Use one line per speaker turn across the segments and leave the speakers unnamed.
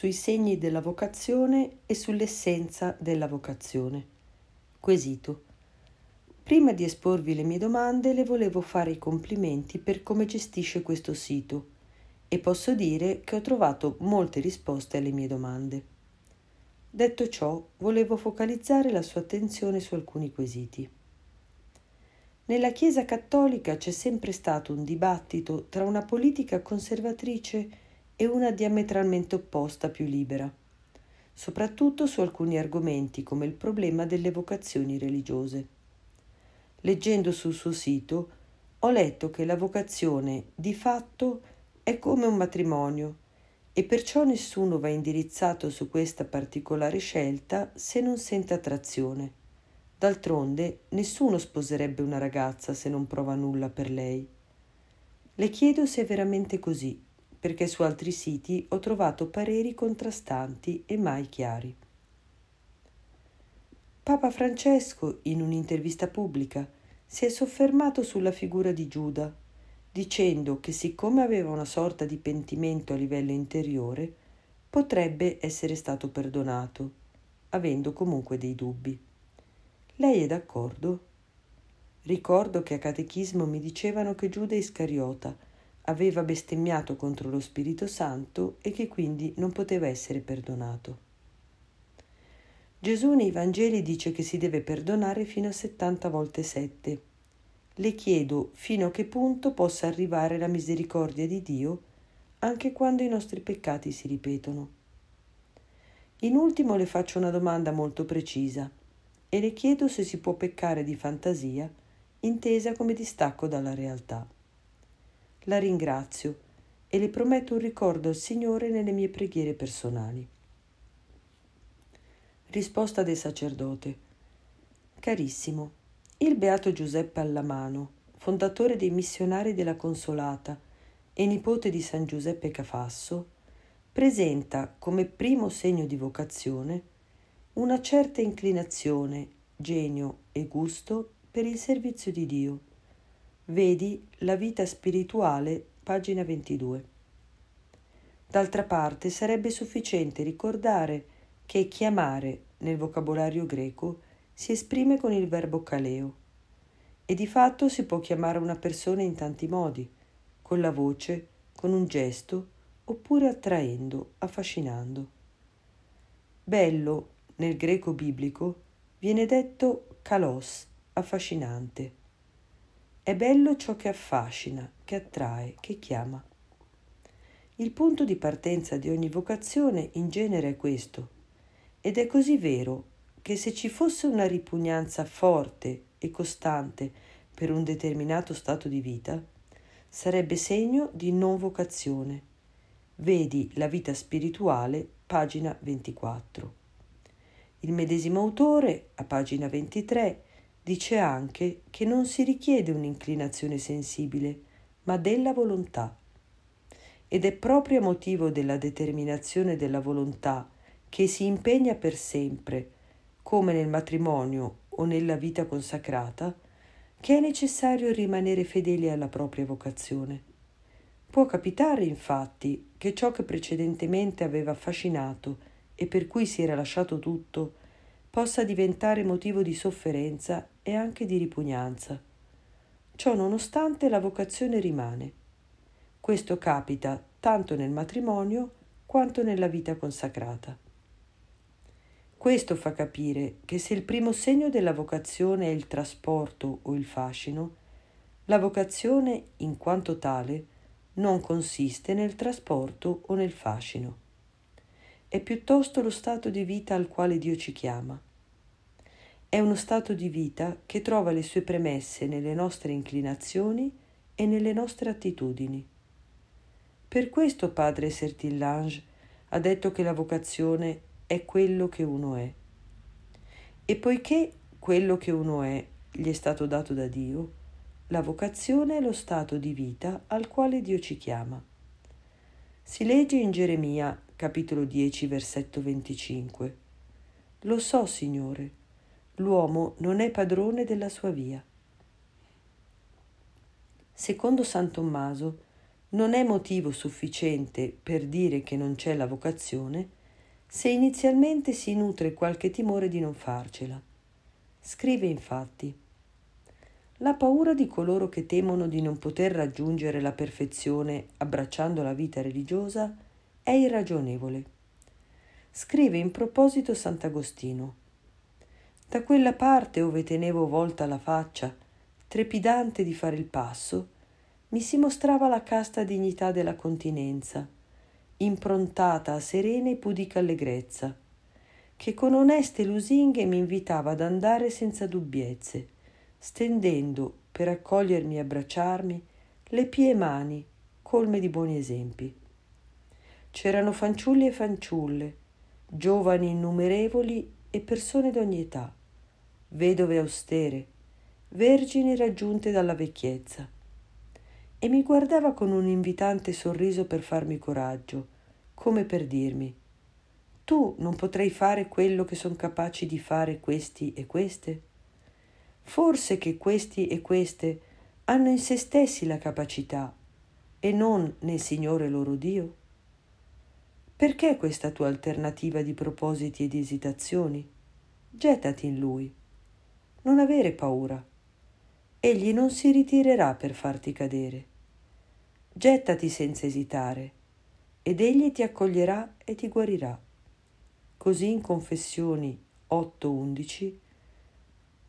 sui segni della vocazione e sull'essenza della vocazione. Quesito. Prima di esporvi le mie domande le volevo fare i complimenti per come gestisce questo sito e posso dire che ho trovato molte risposte alle mie domande. Detto ciò, volevo focalizzare la sua attenzione su alcuni quesiti. Nella Chiesa cattolica c'è sempre stato un dibattito tra una politica conservatrice e una diametralmente opposta più libera, soprattutto su alcuni argomenti come il problema delle vocazioni religiose. Leggendo sul suo sito ho letto che la vocazione di fatto è come un matrimonio e perciò nessuno va indirizzato su questa particolare scelta se non sente attrazione D'altronde nessuno sposerebbe una ragazza se non prova nulla per lei. Le chiedo se è veramente così, perché su altri siti ho trovato pareri contrastanti e mai chiari. Papa Francesco, in un'intervista pubblica, si è soffermato sulla figura di Giuda, dicendo che siccome aveva una sorta di pentimento a livello interiore, potrebbe essere stato perdonato, avendo comunque dei dubbi. Lei è d'accordo? Ricordo che a catechismo mi dicevano che Giuda Iscariota aveva bestemmiato contro lo Spirito Santo e che quindi non poteva essere perdonato. Gesù nei Vangeli dice che si deve perdonare fino a 70 volte 7. Le chiedo fino a che punto possa arrivare la misericordia di Dio anche quando i nostri peccati si ripetono. In ultimo le faccio una domanda molto precisa e le chiedo se si può peccare di fantasia, intesa come distacco dalla realtà. La ringrazio e le prometto un ricordo al Signore nelle mie preghiere personali. Risposta del sacerdote. Carissimo, il beato Giuseppe Allamano, fondatore dei missionari della Consolata e nipote di San Giuseppe Cafasso, presenta come primo segno di vocazione una certa inclinazione, genio e gusto per il servizio di Dio. Vedi la vita spirituale, pagina 22. D'altra parte sarebbe sufficiente ricordare che chiamare nel vocabolario greco si esprime con il verbo caleo e di fatto si può chiamare una persona in tanti modi, con la voce, con un gesto oppure attraendo, affascinando. Bello nel greco biblico viene detto kalos, affascinante. È bello ciò che affascina, che attrae, che chiama. Il punto di partenza di ogni vocazione in genere è questo, ed è così vero che se ci fosse una ripugnanza forte e costante per un determinato stato di vita, sarebbe segno di non vocazione. Vedi la vita spirituale, pagina 24. Il medesimo autore, a pagina 23, dice anche che non si richiede un'inclinazione sensibile, ma della volontà. Ed è proprio a motivo della determinazione della volontà che si impegna per sempre, come nel matrimonio o nella vita consacrata, che è necessario rimanere fedeli alla propria vocazione. Può capitare, infatti, che ciò che precedentemente aveva affascinato e per cui si era lasciato tutto, possa diventare motivo di sofferenza e anche di ripugnanza. Ciò nonostante la vocazione rimane. Questo capita tanto nel matrimonio quanto nella vita consacrata. Questo fa capire che se il primo segno della vocazione è il trasporto o il fascino, la vocazione, in quanto tale, non consiste nel trasporto o nel fascino è piuttosto lo stato di vita al quale Dio ci chiama. È uno stato di vita che trova le sue premesse nelle nostre inclinazioni e nelle nostre attitudini. Per questo padre Sertillange ha detto che la vocazione è quello che uno è. E poiché quello che uno è gli è stato dato da Dio, la vocazione è lo stato di vita al quale Dio ci chiama. Si legge in Geremia capitolo 10, versetto 25. Lo so, Signore, l'uomo non è padrone della sua via. Secondo San Tommaso, non è motivo sufficiente per dire che non c'è la vocazione se inizialmente si nutre qualche timore di non farcela. Scrive infatti la paura di coloro che temono di non poter raggiungere la perfezione abbracciando la vita religiosa è irragionevole. Scrive in proposito Sant'Agostino. Da quella parte ove tenevo volta la faccia, trepidante di fare il passo, mi si mostrava la casta dignità della continenza, improntata a serena e pudica allegrezza, che con oneste lusinghe mi invitava ad andare senza dubbiezze, stendendo, per accogliermi e abbracciarmi, le pie mani, colme di buoni esempi. C'erano fanciulli e fanciulle, giovani innumerevoli e persone d'ogni età, vedove austere, vergini raggiunte dalla vecchiezza e mi guardava con un invitante sorriso per farmi coraggio, come per dirmi Tu non potrai fare quello che sono capaci di fare questi e queste? Forse che questi e queste hanno in se stessi la capacità e non nel Signore loro Dio? Perché questa tua alternativa di propositi e di esitazioni? Gettati in Lui. Non avere paura. Egli non si ritirerà per farti cadere. Gettati senza esitare, ed egli ti accoglierà e ti guarirà. Così in Confessioni 8.11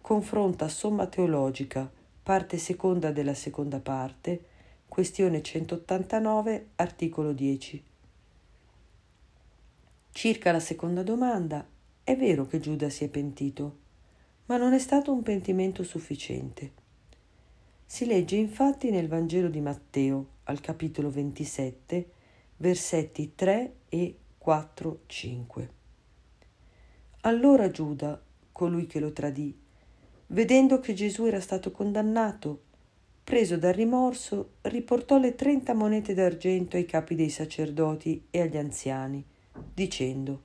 confronta Somma Teologica, parte seconda della seconda parte, questione 189, articolo 10. Circa la seconda domanda, è vero che Giuda si è pentito, ma non è stato un pentimento sufficiente. Si legge infatti nel Vangelo di Matteo, al capitolo 27, versetti 3 e 4, 5. Allora Giuda, colui che lo tradì, vedendo che Gesù era stato condannato, preso dal rimorso, riportò le trenta monete d'argento ai capi dei sacerdoti e agli anziani, dicendo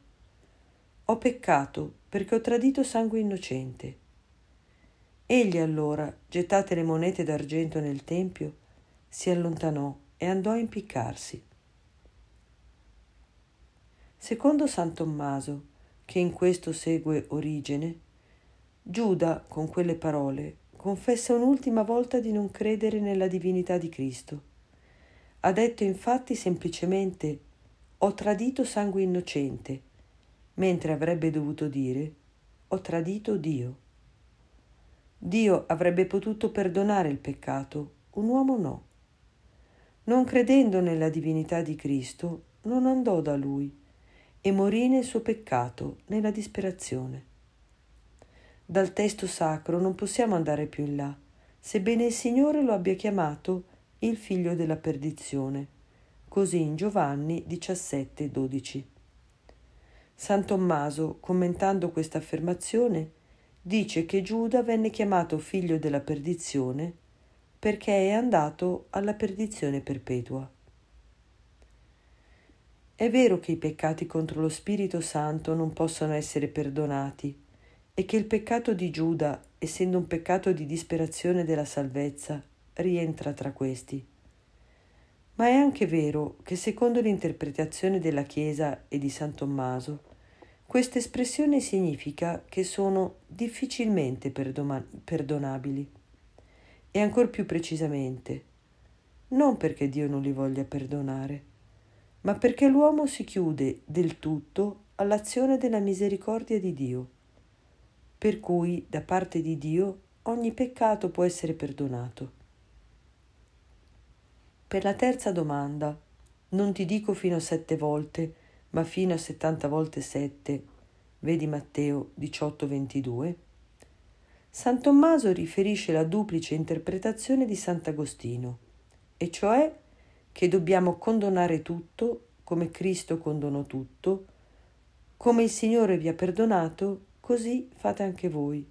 Ho peccato perché ho tradito sangue innocente. Egli allora, gettate le monete d'argento nel tempio, si allontanò e andò a impiccarsi. Secondo San Tommaso, che in questo segue Origene, Giuda, con quelle parole, confessa un'ultima volta di non credere nella divinità di Cristo. Ha detto infatti semplicemente ho tradito sangue innocente, mentre avrebbe dovuto dire ho tradito Dio. Dio avrebbe potuto perdonare il peccato, un uomo no non credendo nella divinità di Cristo, non andò da lui e morì nel suo peccato, nella disperazione. Dal testo sacro non possiamo andare più in là, sebbene il Signore lo abbia chiamato il figlio della perdizione, così in Giovanni 17, 12. San Tommaso, commentando questa affermazione, dice che Giuda venne chiamato figlio della perdizione perché è andato alla perdizione perpetua. È vero che i peccati contro lo Spirito Santo non possono essere perdonati e che il peccato di Giuda, essendo un peccato di disperazione della salvezza, rientra tra questi. Ma è anche vero che secondo l'interpretazione della Chiesa e di San Tommaso, questa espressione significa che sono difficilmente perdoma- perdonabili e ancor più precisamente, non perché Dio non li voglia perdonare, ma perché l'uomo si chiude del tutto all'azione della misericordia di Dio, per cui da parte di Dio ogni peccato può essere perdonato. Per la terza domanda, non ti dico fino a sette volte, ma fino a settanta volte sette, vedi Matteo 18, 22, San Tommaso riferisce la duplice interpretazione di Sant'Agostino, e cioè che dobbiamo condonare tutto come Cristo condonò tutto, come il Signore vi ha perdonato, così fate anche voi.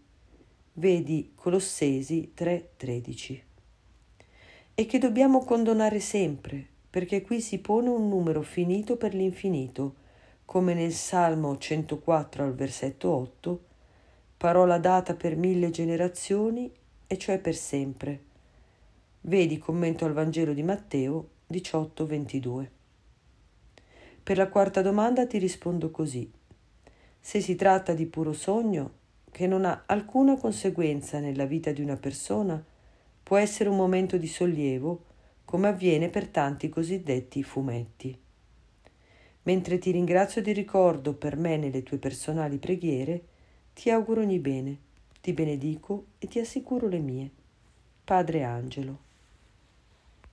Vedi Colossesi 3:13. E che dobbiamo condonare sempre, perché qui si pone un numero finito per l'infinito, come nel Salmo 104 al versetto 8, parola data per mille generazioni, e cioè per sempre. Vedi commento al Vangelo di Matteo 1822. Per la quarta domanda ti rispondo così. Se si tratta di puro sogno, che non ha alcuna conseguenza nella vita di una persona, può essere un momento di sollievo, come avviene per tanti cosiddetti fumetti. Mentre ti ringrazio di ricordo per me nelle tue personali preghiere, ti auguro ogni bene, ti benedico e ti assicuro le mie. Padre Angelo.